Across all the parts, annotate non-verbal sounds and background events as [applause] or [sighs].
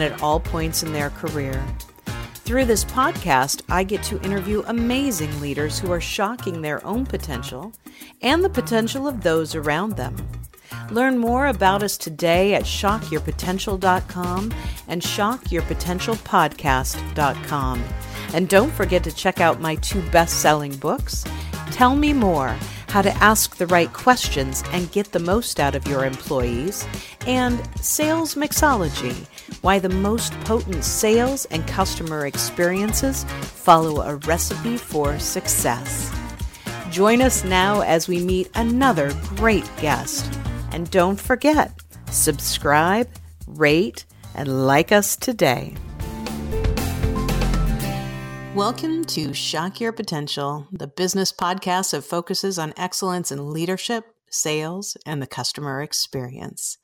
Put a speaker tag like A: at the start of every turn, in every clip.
A: and at all points in their career. Through this podcast, I get to interview amazing leaders who are shocking their own potential and the potential of those around them. Learn more about us today at shockyourpotential.com and shockyourpotentialpodcast.com. And don't forget to check out my two best selling books Tell Me More How to Ask the Right Questions and Get the Most Out of Your Employees, and Sales Mixology Why the Most Potent Sales and Customer Experiences Follow a Recipe for Success. Join us now as we meet another great guest. And don't forget, subscribe, rate, and like us today. Welcome to Shock Your Potential, the business podcast that focuses on excellence in leadership, sales, and the customer experience.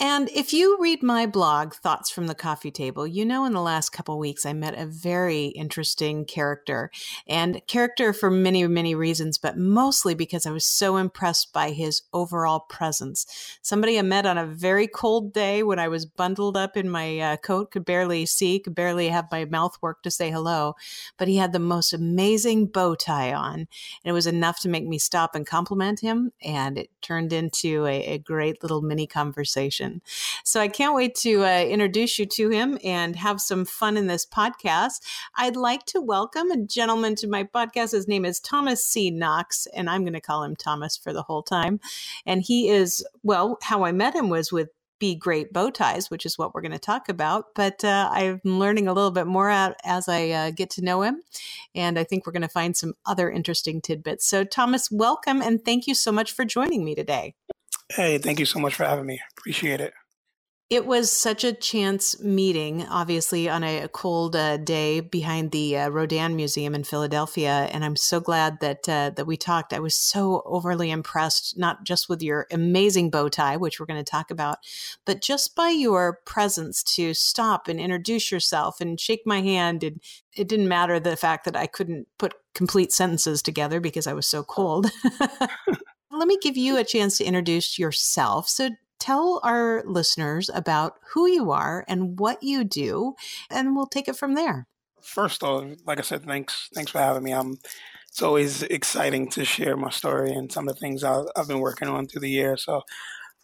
A: And if you read my blog, Thoughts from the Coffee Table, you know in the last couple weeks I met a very interesting character. And character for many, many reasons, but mostly because I was so impressed by his overall presence. Somebody I met on a very cold day when I was bundled up in my uh, coat, could barely see, could barely have my mouth work to say hello. But he had the most amazing bow tie on. And it was enough to make me stop and compliment him. And it turned into a, a great little mini conversation. So I can't wait to uh, introduce you to him and have some fun in this podcast. I'd like to welcome a gentleman to my podcast. His name is Thomas C. Knox, and I'm going to call him Thomas for the whole time. And he is, well, how I met him was with be great bow ties, which is what we're going to talk about. But uh, I'm learning a little bit more out as I uh, get to know him. And I think we're going to find some other interesting tidbits. So, Thomas, welcome and thank you so much for joining me today.
B: Hey, thank you so much for having me. Appreciate it.
A: It was such a chance meeting, obviously, on a, cold uh, day behind the uh, Rodin Museum in Philadelphia, and I'm so glad that uh, that we talked. I was so overly impressed, not just with your amazing bow tie, which we're going to talk about, but just by your presence to stop and introduce yourself and shake my hand. And it didn't matter the fact that I couldn't put complete sentences together because I was so cold. [laughs] Let me give you a chance to introduce yourself. So, tell our listeners about who you are and what you do, and we'll take it from there.
B: First off, like I said, thanks thanks for having me. I'm it's always exciting to share my story and some of the things I've, I've been working on through the year. So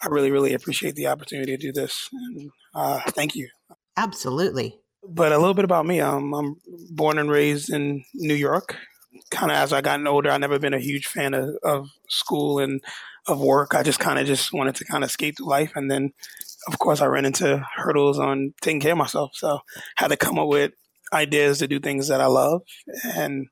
B: I really, really appreciate the opportunity to do this. And uh, thank you.
A: Absolutely.
B: But a little bit about me. Um, I'm born and raised in New York kind of as I gotten older, I've never been a huge fan of, of school and of work. I just kind of just wanted to kind of skate through life. And then, of course, I ran into hurdles on taking care of myself. So had to come up with ideas to do things that I love. And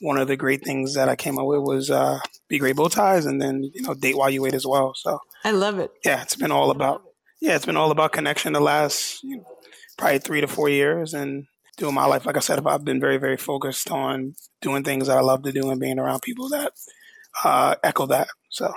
B: one of the great things that I came up with was uh, Be Great Bow Ties and then, you know, Date While You Wait as well. So
A: I love it.
B: Yeah, it's been all about, yeah, it's been all about connection the last you know, probably three to four years. And doing my life. Like I said, I've been very, very focused on doing things that I love to do and being around people that uh, echo that. So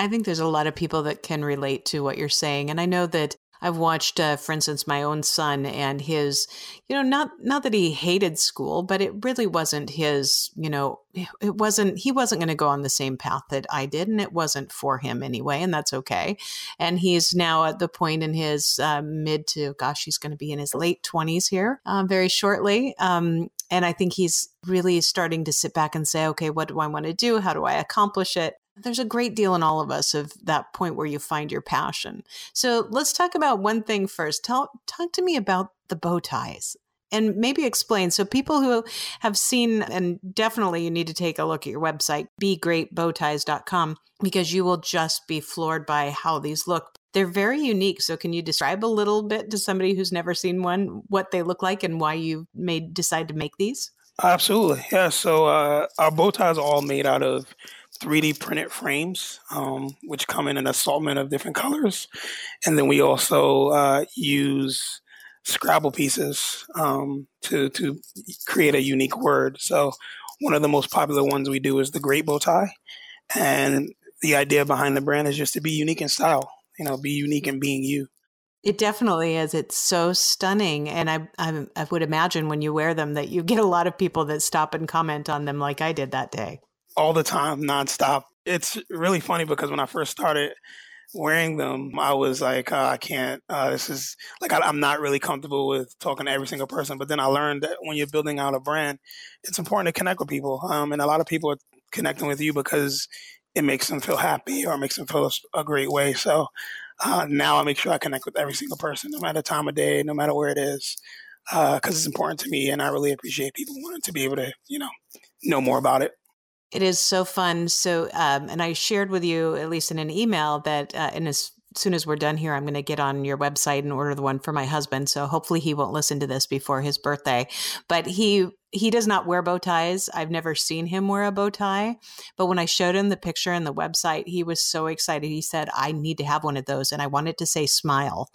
A: I think there's a lot of people that can relate to what you're saying. And I know that I've watched, uh, for instance, my own son and his, you know, not not that he hated school, but it really wasn't his, you know, it wasn't he wasn't going to go on the same path that I did, and it wasn't for him anyway, and that's okay. And he's now at the point in his uh, mid to, gosh, he's going to be in his late twenties here uh, very shortly. Um, and I think he's really starting to sit back and say, okay, what do I want to do? How do I accomplish it? There's a great deal in all of us of that point where you find your passion. So let's talk about one thing first. Tell talk to me about the bow ties and maybe explain. So people who have seen and definitely you need to take a look at your website begreatbowties.com because you will just be floored by how these look. They're very unique. So can you describe a little bit to somebody who's never seen one what they look like and why you made decide to make these?
B: Absolutely. Yeah so uh, our bow ties are all made out of 3D printed frames, um, which come in an assortment of different colors. And then we also uh, use Scrabble pieces um, to to create a unique word. So one of the most popular ones we do is the Great Bow Tie, and the idea behind the brand is just to be unique in style. You know, be unique in being you.
A: It definitely is. It's so stunning, and I, I, I would imagine when you wear them that you get a lot of people that stop and comment on them, like I did that day.
B: All the time, nonstop. It's really funny because when I first started wearing them, I was like, oh, I can't. Uh, this is like I, am not really comfortable with talking to every single person. But then I learned that when you're building out a brand, it's important to connect with people, um, and a lot of people are connecting with you because it makes them feel happy or makes them feel a great way. So uh, now I make sure I connect with every single person, no matter time of day, no matter where it is, because uh, it's important to me, and I really appreciate people wanting to be able to, you know, know more about it.
A: It is so fun. So, um, and I shared with you, at least in an email, that uh, as soon as we're done here, I'm going to get on your website and order the one for my husband. So hopefully he won't listen to this before his birthday. But he he does not wear bow ties. I've never seen him wear a bow tie. But when I showed him the picture and the website, he was so excited. He said, I need to have one of those. And I wanted to say smile.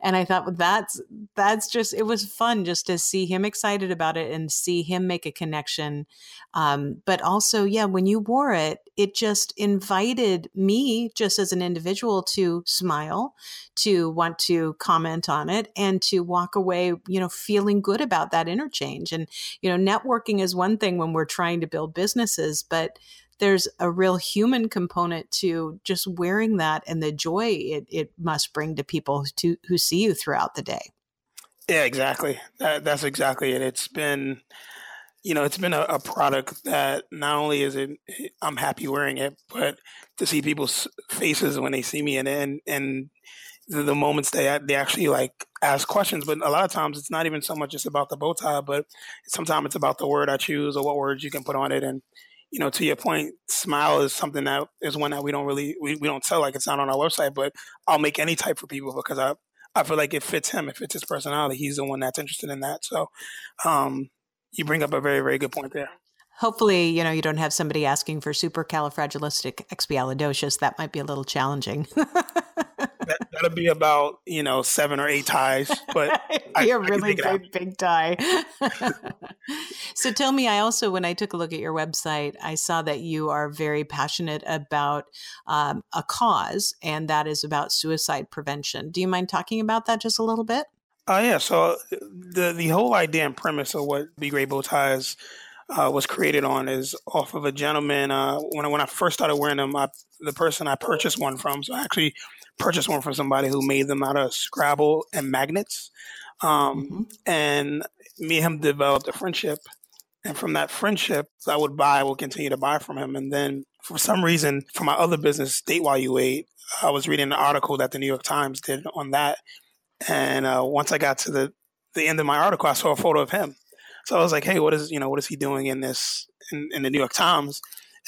A: And I thought, that's that's just it was fun just to see him excited about it and see him make a connection. Um, but also, yeah, when you wore it, it just invited me just as an individual to smile, to want to comment on it, and to walk away, you know, feeling good about that interchange. And, you know, know, networking is one thing when we're trying to build businesses, but there's a real human component to just wearing that and the joy it, it must bring to people to, who see you throughout the day.
B: Yeah, exactly. That, that's exactly it. It's been, you know, it's been a, a, product that not only is it, I'm happy wearing it, but to see people's faces when they see me and and and the, the moments they they actually like ask questions. But a lot of times it's not even so much just about the bow tie, but sometimes it's about the word I choose or what words you can put on it. And you know, to your point, smile is something that is one that we don't really we, we don't sell like it's not on our website, but I'll make any type for people because I I feel like it fits him, it fits his personality. He's the one that's interested in that. So um, you bring up a very, very good point there.
A: Hopefully, you know, you don't have somebody asking for supercalifragilisticexpialidocious. That might be a little challenging. [laughs]
B: that, will be about you know seven or eight ties, but [laughs]
A: be a really big big tie. [laughs] so tell me, I also when I took a look at your website, I saw that you are very passionate about um, a cause, and that is about suicide prevention. Do you mind talking about that just a little bit?
B: Oh uh, yeah. So the the whole idea and premise of what Be Great Bow Ties uh, was created on is off of a gentleman. Uh, when I, when I first started wearing them, I, the person I purchased one from, so I actually purchased one from somebody who made them out of Scrabble and magnets. Um, mm-hmm. And me and him developed a friendship. And from that friendship, I would buy, I would continue to buy from him. And then for some reason, for my other business, Date While You Wait, I was reading an article that the New York Times did on that. And uh, once I got to the, the end of my article, I saw a photo of him. So I was like, hey, what is, you know, what is he doing in this, in, in the New York Times?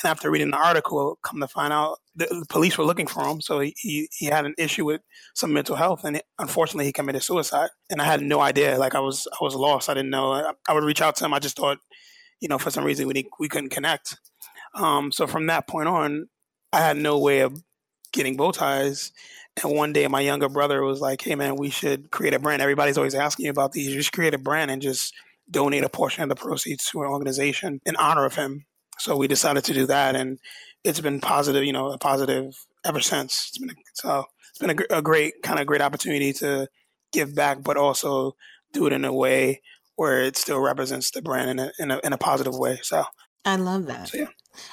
B: And after reading the article, come to find out the, the police were looking for him. So he, he, he, had an issue with some mental health, and it, unfortunately, he committed suicide. And I had no idea. Like I was I was lost. I didn't know. I, I would reach out to him. I just thought, you know, for some reason we we couldn't connect. Um, so from that point on, I had no way of getting bow ties. And one day, my younger brother was like, "Hey, man, we should create a brand. Everybody's always asking you about these. You just create a brand and just." donate a portion of the proceeds to an organization in honor of him. So we decided to do that, and it's been positive, you know, a positive ever since. It's been a, so uh, it's been a, a great kind of great opportunity to give back, but also do it in a way where it still represents the brand in a in a, in a positive way. So
A: I love that.
B: So, yeah.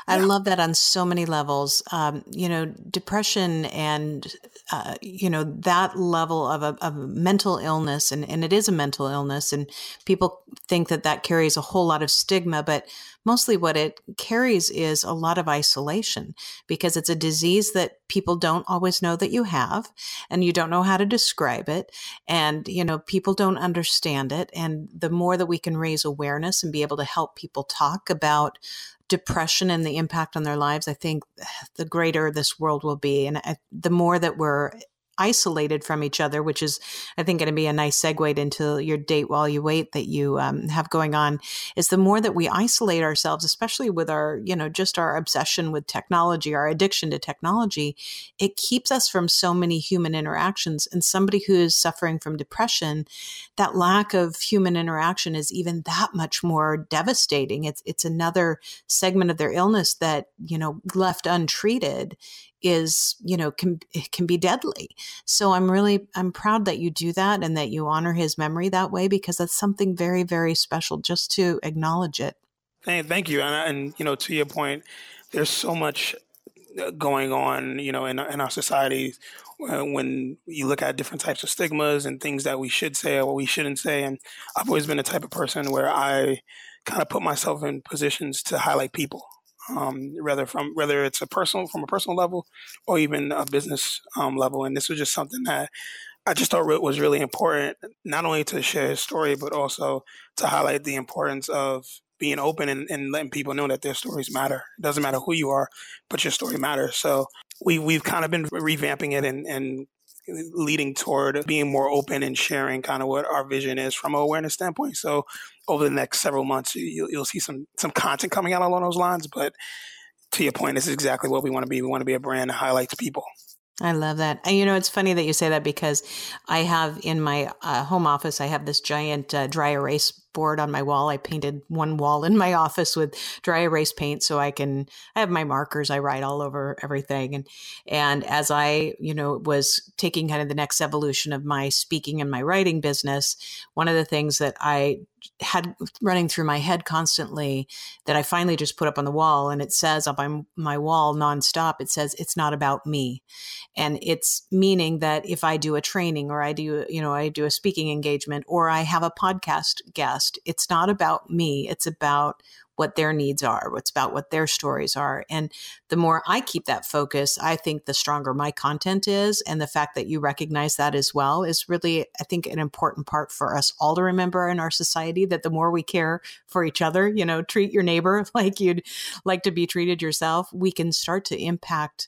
A: I yeah. love that on so many levels. Um, you know, depression and, uh, you know, that level of a, of mental illness, and, and it is a mental illness, and people think that that carries a whole lot of stigma, but mostly what it carries is a lot of isolation because it's a disease that people don't always know that you have and you don't know how to describe it and you know people don't understand it and the more that we can raise awareness and be able to help people talk about depression and the impact on their lives, I think [sighs] the greater this world will be. And I, the more that we're isolated from each other, which is, I think, going to be a nice segue into your date while you wait that you um, have going on, is the more that we isolate ourselves, especially with our, you know, just our obsession with technology, our addiction to technology, it keeps us from so many human interactions. And somebody who is suffering from depression, that lack of human interaction is even that much more devastating. It's it's another segment of their illness that, you know, left untreated is you know can can be deadly. So i'm really i'm proud that you do that and that you honor his memory that way because that's something very very special just to acknowledge it.
B: Thank you and, and you know to your point there's so much uh, going on you know in, in our society uh, when you look at different types of stigmas and things that we should say or we shouldn't say. And i've always been the type of person where i kind of put myself in positions to highlight people um, whether from whether it's a personal from a personal level or even a business um, level. And this was just something that I just thought was really important, not only to share his story, but also to highlight the importance of being open and, and letting people know that their stories matter. It doesn't matter who you are, but your story matters. So we we've kind of been revamping it and, and leading toward being more open and sharing kind of what our vision is from an awareness standpoint. So over the next several months, you'll, you'll see some some content coming out along those lines. But to your point, this is exactly what we want to be. We want to be a brand that highlights people.
A: I love that. And you know, it's funny that you say that because I have in my uh, home office, I have this giant uh, dry erase board on my wall. I painted one wall in my [laughs] office with dry erase paint so I can I have my markers I write all over everything and and as I, you know, was taking kind of the next evolution of my speaking and my writing business, one of the things that I had running through my head constantly that I finally just put up on the wall and it says up on my wall nonstop it says it's not about me and it's meaning that if I do a training or I do you know I do a speaking engagement or I have a podcast guest it's not about me. It's about what their needs are, what's about what their stories are. And the more I keep that focus, I think the stronger my content is. And the fact that you recognize that as well is really, I think, an important part for us all to remember in our society that the more we care for each other, you know, treat your neighbor [laughs] like you'd like to be treated yourself, we can start to impact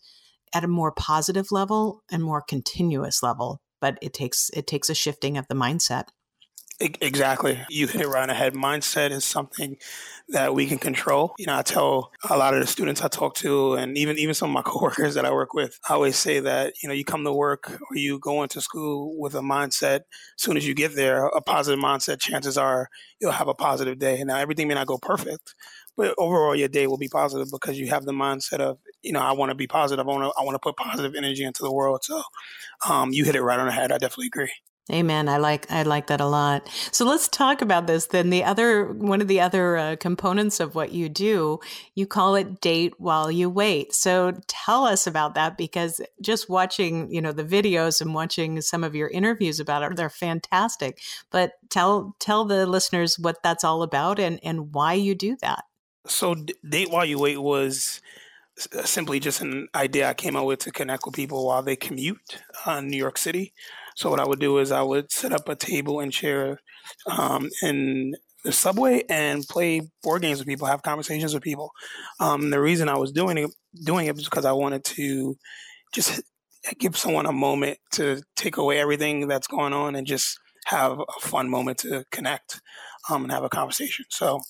A: at a more positive level and more continuous level. But it takes it takes a shifting of the mindset.
B: Exactly. You hit it right on the head. Mindset is something that we can control. You know, I tell a lot of the students I talk to and even even some of my [laughs] coworkers that I work with, I always say that, you know, you come to work or you go into school with a mindset, as soon as you get there, a positive mindset, chances are you'll have a positive day. Now everything may not go perfect, but overall your day will be positive because you have the mindset of, you know, I want to be positive. I want to I want to put positive energy into the world. So um, you hit it right on the head. I definitely agree.
A: Amen. I like I like that a lot. So let's talk about this. Then the other one of the other uh, components of what you do, you call it date while you wait. So tell us about that because just watching, you know, the videos and watching some of your interviews about it, they're fantastic. But tell tell the listeners what that's all about and and why you do that.
B: So date while you wait was simply just an idea I came up with to connect with people while they commute uh, New York City. So what I would do is I would set up a table and chair um, in the subway and play board games with people, have conversations with people. Um, the reason I was doing it doing it was because I wanted to just give someone a moment to take away everything that's going on and just have a fun moment to connect um, and have a conversation. So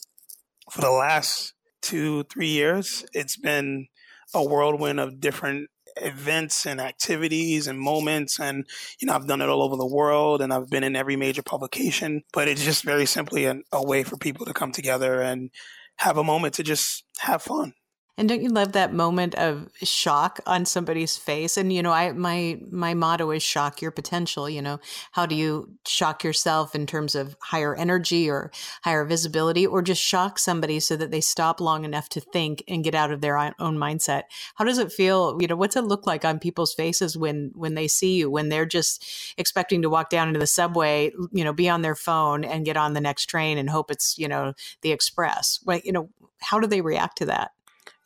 B: for the last two, three years, it's been a whirlwind of different events and activities and moments. And, you know, I've done it all over the world and I've been in every major publication, but it's just very simply a, a way for people to come together and have a moment to just have fun.
A: And don't you love that moment of shock on somebody's face? And you know, I my my motto is shock your potential, you know. How do you shock yourself in terms of higher energy or higher visibility or just shock somebody so that they stop long enough to think and get out of their own mindset? How does it feel, you know, what's it look like on people's faces when when they see you when they're just expecting to walk down into the subway, you know, be on their phone and get on the next train and hope it's, you know, the express. Well, You know, how do they react to that?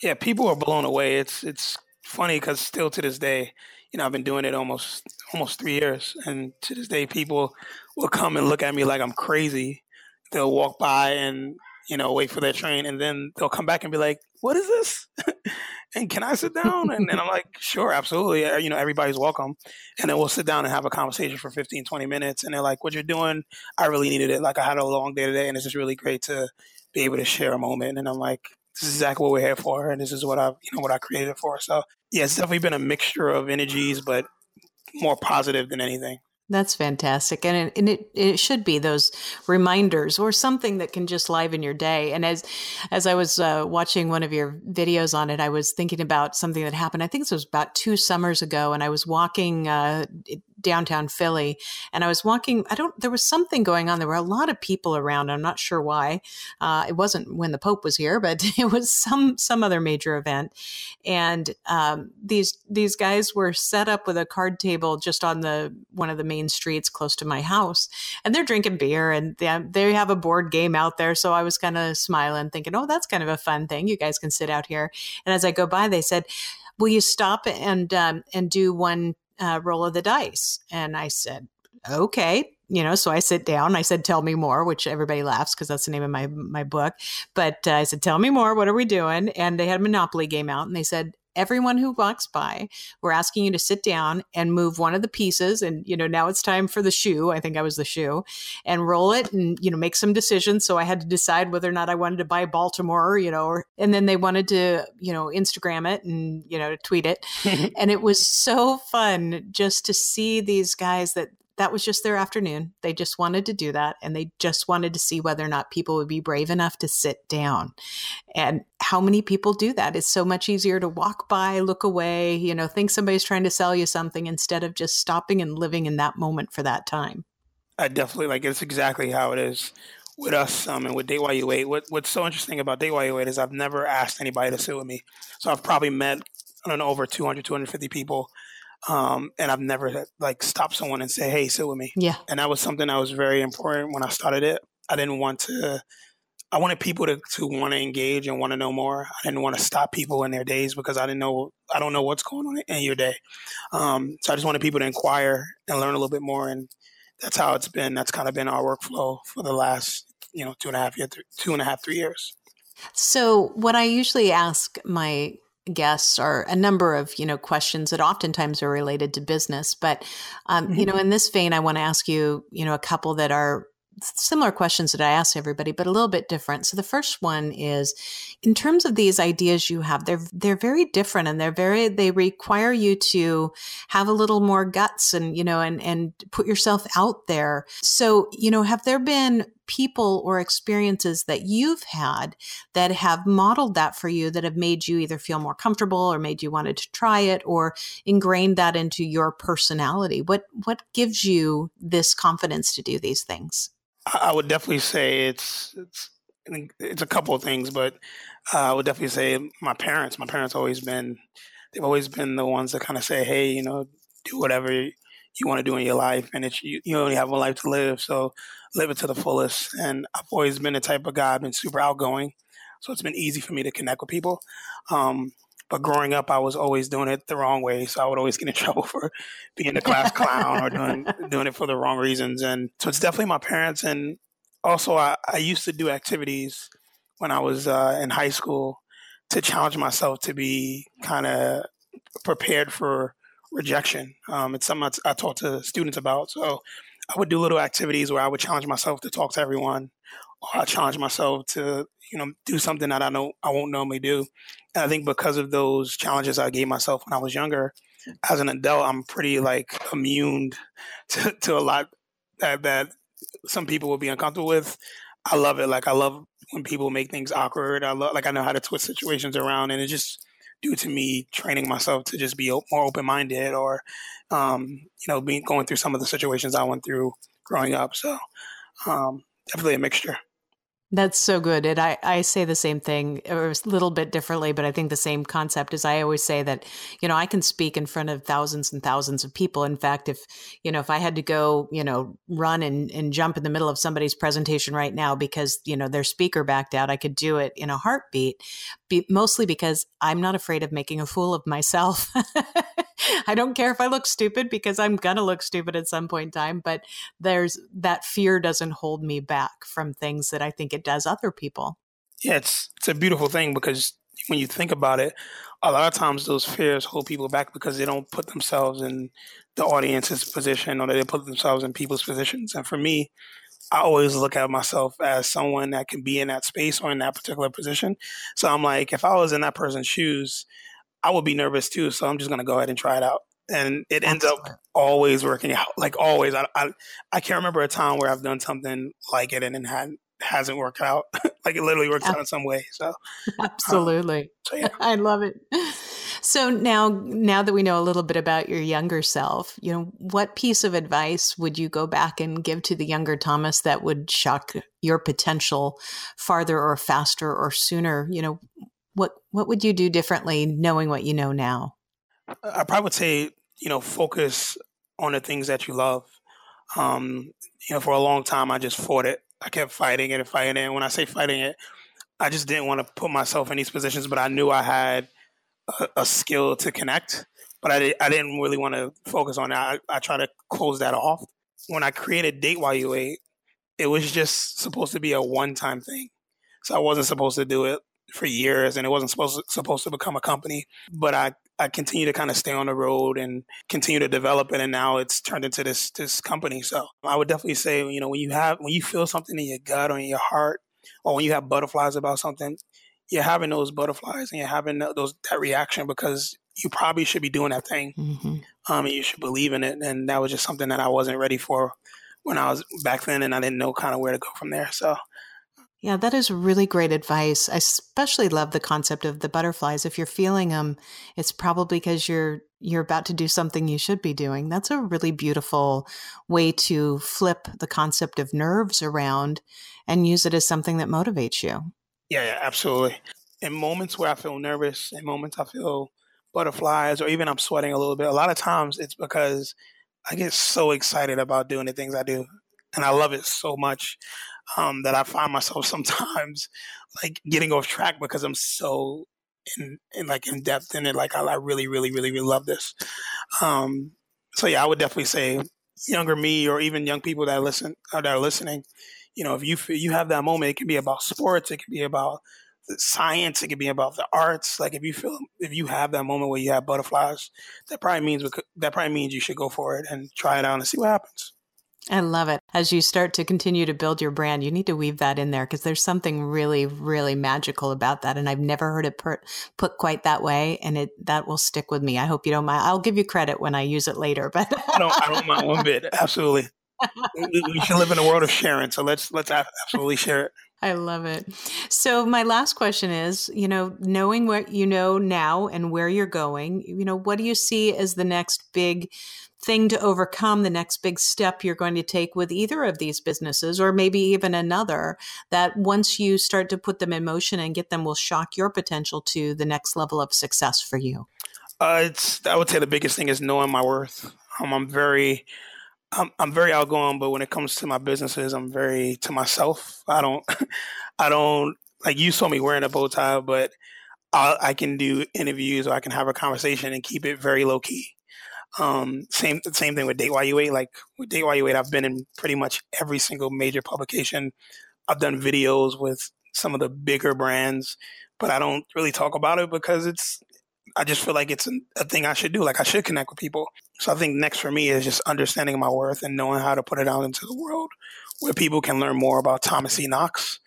B: Yeah, people are blown away. It's it's funny because still to this day, you know, I've been doing it almost almost three years, and to this day, people will come and look at me like I'm crazy. They'll walk by and you know wait for their train, and then they'll come back and be like, "What is this?" [laughs] and can I sit down? And, I'm like, sure, absolutely. Uh, you know, everybody's welcome. And then we'll sit down and have a conversation for 15, 20 minutes. And they're like, what you're doing, I really needed it. Like I had a long day today and it's just really great to be able to share a moment. And I'm like, this is exactly what we're here for. And this is what I, you know, what I created it for. So yeah, it's definitely been a mixture of energies, but more positive than anything.
A: That's fantastic. And it, and it, it should be those reminders or something that can just liven your day. And as, as I was uh, watching one of your videos on it, I was thinking about something that happened. I think this was about two summers ago. And I was walking uh, downtown Philly and I was walking, I don't, there was something going on. There were a lot of people around. I'm not sure why. Uh, it wasn't when the Pope was here, but [laughs] it was some, some other major event. And um, these, these guys were set up with a card table just on the, one of the main streets close to my house. And they're drinking beer and they, they have a board game out there. So I was kind of smiling, thinking, oh, that's kind of a fun thing. You guys can sit out here. And as I go by, they said, will you stop and, um, and do one uh, roll of the dice? And I said, okay you know so i sit down. I said tell me more which everybody laughs because that's the name of my my book. But uh, i said tell me more. What are we doing? And they had a monopoly game out and they said everyone who walks by we're asking you to sit down and move one of the pieces and you know now it's time for the shoe i think i was the shoe and roll it and you know make some decisions. So i had to decide whether or not i wanted to buy baltimore you know or, and then they wanted to you know instagram it and you know tweet it. [laughs] And it was so fun just to see these guys that that was just their afternoon. They just wanted to do that and they just wanted to see whether or not people would be brave enough to sit down. And how many people do that? It's so much easier to walk by, look away, you know, think somebody's trying to sell you something instead of just stopping and living in that moment for that time.
B: I definitely like it's exactly how it is with us um, and with Date While You Wait. What, what's so interesting about Date While You Wait is I've never asked anybody to sit with me. So I've probably met, I don't know, over 200, 250 people um, and I've never like stopped someone and say, "Hey, sit with me."
A: Yeah.
B: And that was something that was very important when I started it. I didn't want to. I wanted people to to want to engage and want to know more. I didn't want to stop people in their days because I didn't know. I don't know what's going on in your day. Um, so I just wanted people to inquire and learn a little bit more, and that's how it's been. That's kind of been our workflow for the last you know two and a half year, two and a half, three years.
A: So what I usually ask my guests are a number of you know questions that oftentimes are related to business but um, mm-hmm. you know mm-hmm. in this vein i want to ask you you know a couple that are similar questions that I ask everybody, but a little bit different. So the first one is in terms of these ideas you have, they're they're very different and they're very they require you to have a little more guts and you know and and put yourself out there. So, you know, have there been people or experiences that you've had that have modeled that for you that have made you either feel more comfortable or made you wanted to try it or ingrained that into your personality? What what gives you this confidence to do these things?
B: I would definitely say it's it's it's a couple of things, but uh, I would definitely say my parents. My parents always been they've always been the ones that kind of say, "Hey, you know, do whatever you want to do in your life, and it's you, you only have one life to live, so live it to the fullest." And I've always been the type of guy, I've been super outgoing, so it's been easy for me to connect with people. Um, but growing up, I was always doing it the wrong way, so I would always get in [laughs] trouble for being the class clown or doing [laughs] doing it for the wrong reasons. And so it's definitely my parents. And also, I, I used to do activities when I was uh, in high school to challenge myself to be kind of prepared for rejection. Um, it's something I, I talk to students about. So I would do little activities where I would challenge myself to talk to everyone, or I challenge myself to you know do something that I know I won't normally do. And I think because of those challenges I gave myself when I was younger, as an adult, I'm pretty like immune to, to a lot that, that some people will be uncomfortable with. I love it. Like I love when people make things awkward. I love like I know how to twist situations around, and it just due to me training myself to just be more open minded, or um, you know, being going through some of the situations I went through growing up. So um, definitely a mixture.
A: That's so good. And I, I say the same thing or a little bit differently, but I think the same concept is I always say that, you know, I can speak in front of thousands and thousands of people. In fact, if, you know, if I had to go, you know, run and, and jump in the middle of somebody's presentation right now because, you know, their speaker backed out, I could do it in a heartbeat, be, mostly because I'm not afraid of making a fool of myself. [laughs] I don't care if I look stupid because I'm going to look stupid at some point in time, but there's that fear doesn't hold me back from things that I think it does other people.
B: Yeah, it's it's a beautiful thing because when you think about it, a lot of times those fears hold people back because they don't put themselves in the audience's position or they put themselves in people's positions. And for me, I always look at myself as someone that can be in that space or in that particular position. So I'm like, if I was in that person's shoes, I would be nervous too. So I'm just going to go ahead and try it out. And it ends up always working out. Like always, I, I, I can't remember a time where I've done something like it and it had hasn't worked out. [laughs] like it literally works out in some way. So
A: absolutely, um, so yeah. [laughs] I love it. So now, now that we know a little bit about your younger self, you know, what piece of advice would you go back and give to the younger Thomas that would shock your potential farther or faster or sooner? You know, what what would you do differently knowing what you know now?
B: I probably would say, you know, focus on the things that you love. Um, you know, for a long time, I just fought it. I kept fighting it and fighting it. And when I say fighting it, I just didn't want to put myself in these positions, but I knew I had a, skill to connect. But I, I didn't really want to focus on that. I, I try to close that off. When I created Date While You Wait, it was just supposed to be a one time thing. So I wasn't supposed to do it for years and it wasn't supposed to, supposed to become a company. But I, I continue to kind of stay on the road and continue to develop it. And now it's turned into this, this company. So I would definitely say, you know, when you have, when you feel something in your gut or in your heart, or when you have butterflies about something, you're having those butterflies and you're having those that reaction because you probably should be doing that thing. Mm-hmm. Um, and you should believe in it. And that was just something that I wasn't ready for when I was back then, and I didn't know kind of where to go from there. So.
A: Yeah, that is really great advice. I especially love the concept of the butterflies. If you're feeling them, it's probably because you're you're about to do something you should be doing. That's a really beautiful way to flip the concept of nerves around and use it as something that motivates you.
B: Yeah, yeah, absolutely. In moments where I feel nervous, in moments I feel butterflies, or even I'm sweating a little bit, a lot of times it's because I get so excited about doing the things I do. And I love it so much um, that I find myself [laughs] sometimes like getting off track because I'm so in, in like in depth in it. Like I, I really, really, really, really love this. Um, so yeah, I would definitely say younger me or even young people that listen that are listening, you know, if you you have that moment, it can be about sports, it can be about science, it can be about the arts. Like if you feel if you have that moment where you have butterflies, that probably means that probably means you should go for it and try it out and see what happens.
A: I love it. As you start to continue to build your brand, you need to weave that in there because there's something really, really magical about that. And I've never heard it put, put quite that way. And it that will stick with me. I hope you don't mind. I'll give you credit when I use it later. But
B: I don't, I don't mind one bit. [laughs] Absolutely we, should live in a world of sharing. So let's let's absolutely share it.
A: I love it. So my last question is, you know, knowing what you know now and where you're going, you know, what do you see as the next big thing to overcome, the next big step you're going to take with either of these businesses or maybe even another that once you start to put them in motion and get them will shock your potential to the next level of success for you?
B: Uh, it's I would say the biggest thing is knowing my worth. Um, I'm very I'm I'm very outgoing, but when it comes to my businesses, I'm very to myself. I don't [laughs] I don't like you saw me wearing a bow tie, but I, I can do interviews or I can have a conversation and keep it very low key. Um, same same thing with Date While You Wait. Like with Date While You Wait, I've been in pretty much every single major publication. I've done videos with some of the bigger brands, but I don't really talk about it because it's I just feel like it's a thing I should do. Like I should connect with people. So I think next for me is just understanding my worth and knowing how to put it out into the world where people can learn more about Thomas E. Knox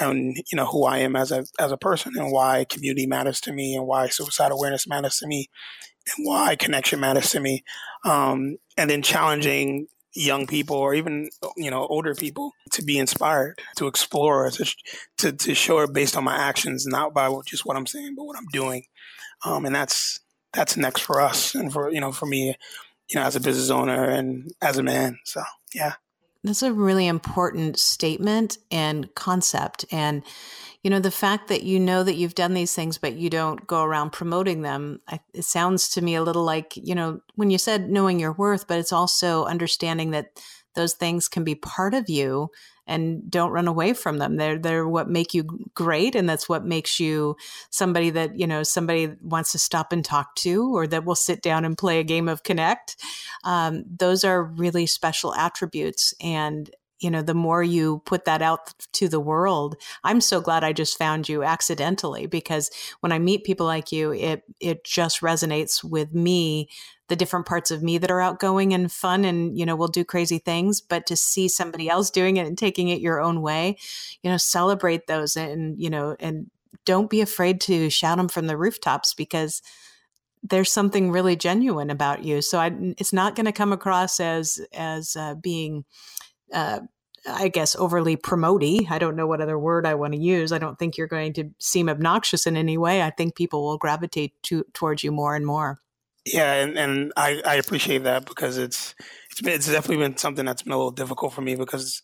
B: and you know who I am as a as a person and why community matters to me and why suicide awareness matters to me and why connection matters to me. Um, and then challenging young people or even you know older people to be inspired to explore to to, to show it based on my actions not by just what i'm saying but what i'm doing. Um, and that's that's next for us and for you know for me, you know, as a business owner and as a man. So yeah,
A: that's a really important statement and concept, and you know the fact that you know that you've done these things but you don't go around promoting them I, it sounds to me a little like you know when you said knowing your worth but it's also understanding that those things can be part of you and don't run away from them. They're they're what make you great, and that's what makes you somebody that you know somebody wants to stop and talk to, or that will sit down and play a game of Connect. Um, those are really special attributes, and you know, the more you put that out to the world, I'm so glad I just found you accidentally because when I meet people like you, it it just resonates with me the different parts of me that are outgoing and fun and you know will do crazy things but to see somebody else doing it and taking it your own way you know celebrate those and you know and don't be afraid to shout them from the rooftops because there's something really genuine about you. So I, it's not going to come across as as uh, being uh, I guess overly promoty. I don't know what other word I want to use. I don't think you're going to seem obnoxious in any way. I think people will gravitate to, towards you more and more.
B: Yeah, and, and I, I appreciate that because it's it's been, it's definitely been something that's been a little difficult for me because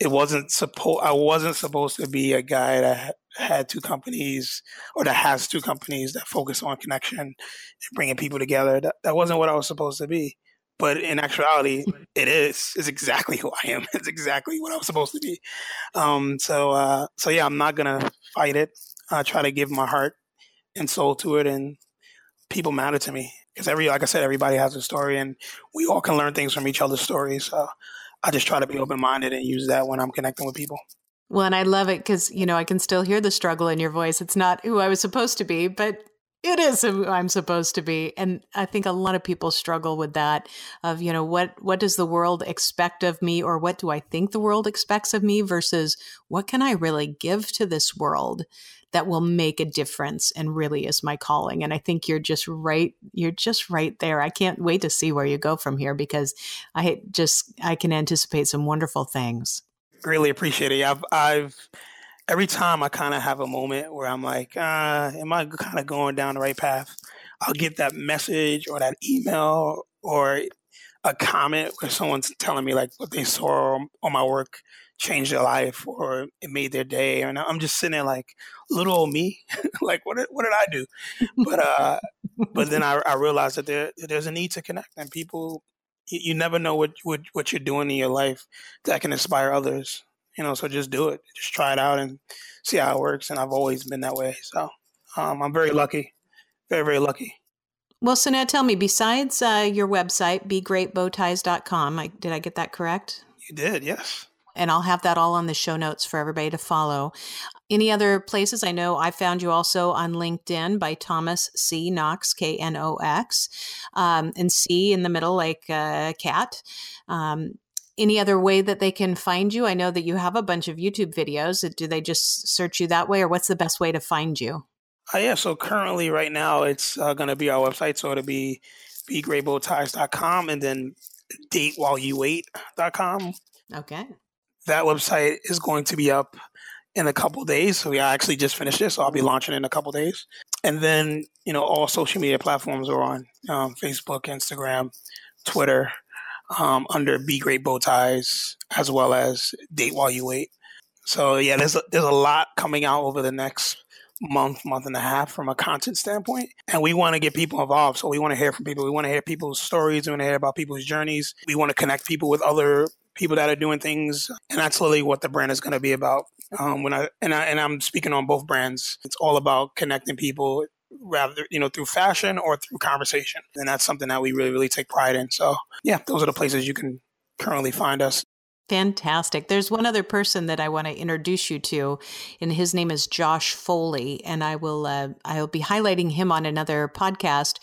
B: it wasn't supposed I wasn't supposed to be a guy that had two companies or that has two companies that focus on connection and bringing people together. That that wasn't what I was supposed to be. But in actuality, it is. It's exactly [laughs] who I am. It's exactly what I'm supposed to be. Um, so, uh, so yeah, I'm not gonna fight it. I try to give my heart and soul to it, and people matter to me because every, like I said, everybody has a story, and we all can learn things from each other's stories. So, I just try to be open minded and use that when I'm connecting with people.
A: Well, and I love it because, you know, I can still hear the struggle in your voice. It's not who I was supposed to be, but it is who I'm supposed to be. And I think a lot of people struggle with that of, you know, what what does the world expect of me or what do I think the world expects of me versus what can I really give to this world that will make a difference and really is my calling. And I think you're just right you're just right there. I can't wait to see where you go from here because I just I can anticipate some wonderful things.
B: Really appreciate it. I've I've every time I kind of have a moment where I'm like, uh, am I kind of going down the right path? I'll get that message or that email or a comment where someone's telling me like what they saw on my work changed their life or it made their day. And I'm just sitting there like, little old me, [laughs] like what did, what did I do? But uh, but then I, I realized that there there's a need to connect and people. You, never know what, what what you're doing in your life that can inspire others you know, so just do it. Just try it out and see how it works. And I've always been that way. So um, I'm very lucky, very, very lucky.
A: Well, so now tell me, besides uh, your website, begreatbowties.com, I, did I get that correct?
B: You did, yes.
A: And I'll have that all on the show notes for everybody to follow. Any other places? I know I found you also on LinkedIn by Thomas C. Knox, K N O X, um, and C in the middle, like uh, cat. Um, any other way that they can find you? I know that you have a bunch of YouTube videos. Do they just search you that way, or what's the best way to find you?
B: Uh, yeah, so currently, right now, it's uh, going to be our website. So it'll be begreatbowties.com and then datewhileyouwait.com.
A: Okay.
B: That website is going to be up in a couple days. So we actually just finished it, so I'll be launching in a couple days. And then, you know, all social media platforms are on um, Facebook, Instagram, Twitter, um, under Be Great Bow Ties, as well as Date While You Wait. So yeah, there's a, there's a lot coming out over the next month, month and a half from a content standpoint, and we want to get people involved. So we want to hear from people. We want to hear people's stories. We want to hear about people's journeys. We want to connect people with other people that are doing things, and that's really what the brand is going to be about. Um, when I and I and I'm speaking on both brands, it's all about connecting people rather you know through fashion or through conversation and that's something that we really really take pride in so yeah those are the places you can currently find us
A: Fantastic. There's one other person that I want to introduce you to, and his name is Josh Foley, and I will uh, I'll be highlighting him on another podcast.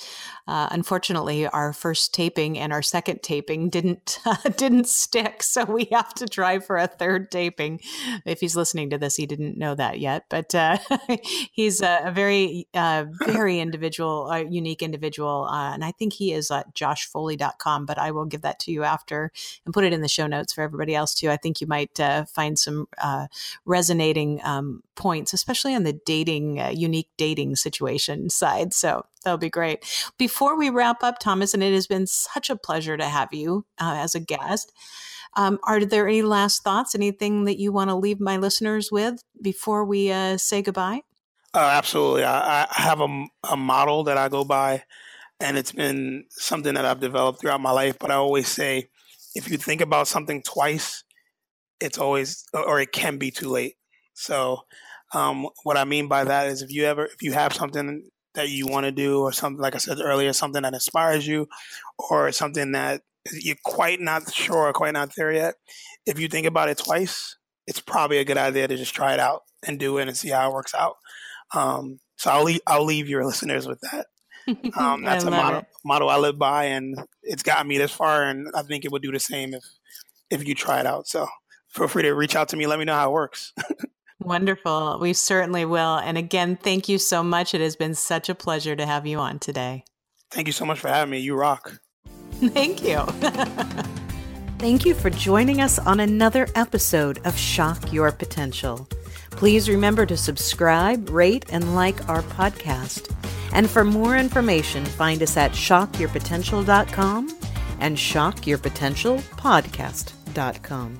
A: Uh, unfortunately, our first taping and our second taping didn't uh, [laughs] didn't stick, so we have to try for a third taping. If he's listening to this, he didn't know that yet, but uh, [laughs] he's a, a very uh, very individual, unique individual, uh, and I think he is at joshfoley.com. But I will give that to you after and put it in the show notes for everybody else too. I think you might uh, find some resonating um, points, especially on the dating, unique dating situation side. So that'll be great. Before we wrap up, Thomas, and it has been such a pleasure to have you uh, as a guest. Um, are there any last thoughts? Anything that you want to leave my listeners with before we uh, say goodbye?
B: Uh, absolutely. I, I have a, a model that I go by, and it's been something that I've developed throughout my life. But I always say, if you think about something twice, it's always or it can be too late. So um, what I mean by that is if you ever if you have something that you want to do or something like I said earlier, something that inspires you or something that you're quite not sure, quite not there yet, if you think about it twice, it's probably a good idea to just try it out and do it and see how it works out. Um, so I'll leave, I'll leave your listeners with that. [laughs] Um, that's a motto I live by, and it's gotten me this far, and I think it would do the same if if you try it out. So feel free to reach out to me. Let me know how it works. [laughs]
A: Wonderful. We certainly will. And again, thank you so much. It has been such a pleasure to have you on today.
B: Thank you so much for having me. You rock. [laughs]
A: Thank you. [laughs] Thank you for joining us on another episode of Shock Your Potential. Please remember to subscribe, rate, and like our podcast. And for more information, find us at shockyourpotential.com and shockyourpotentialpodcast.com.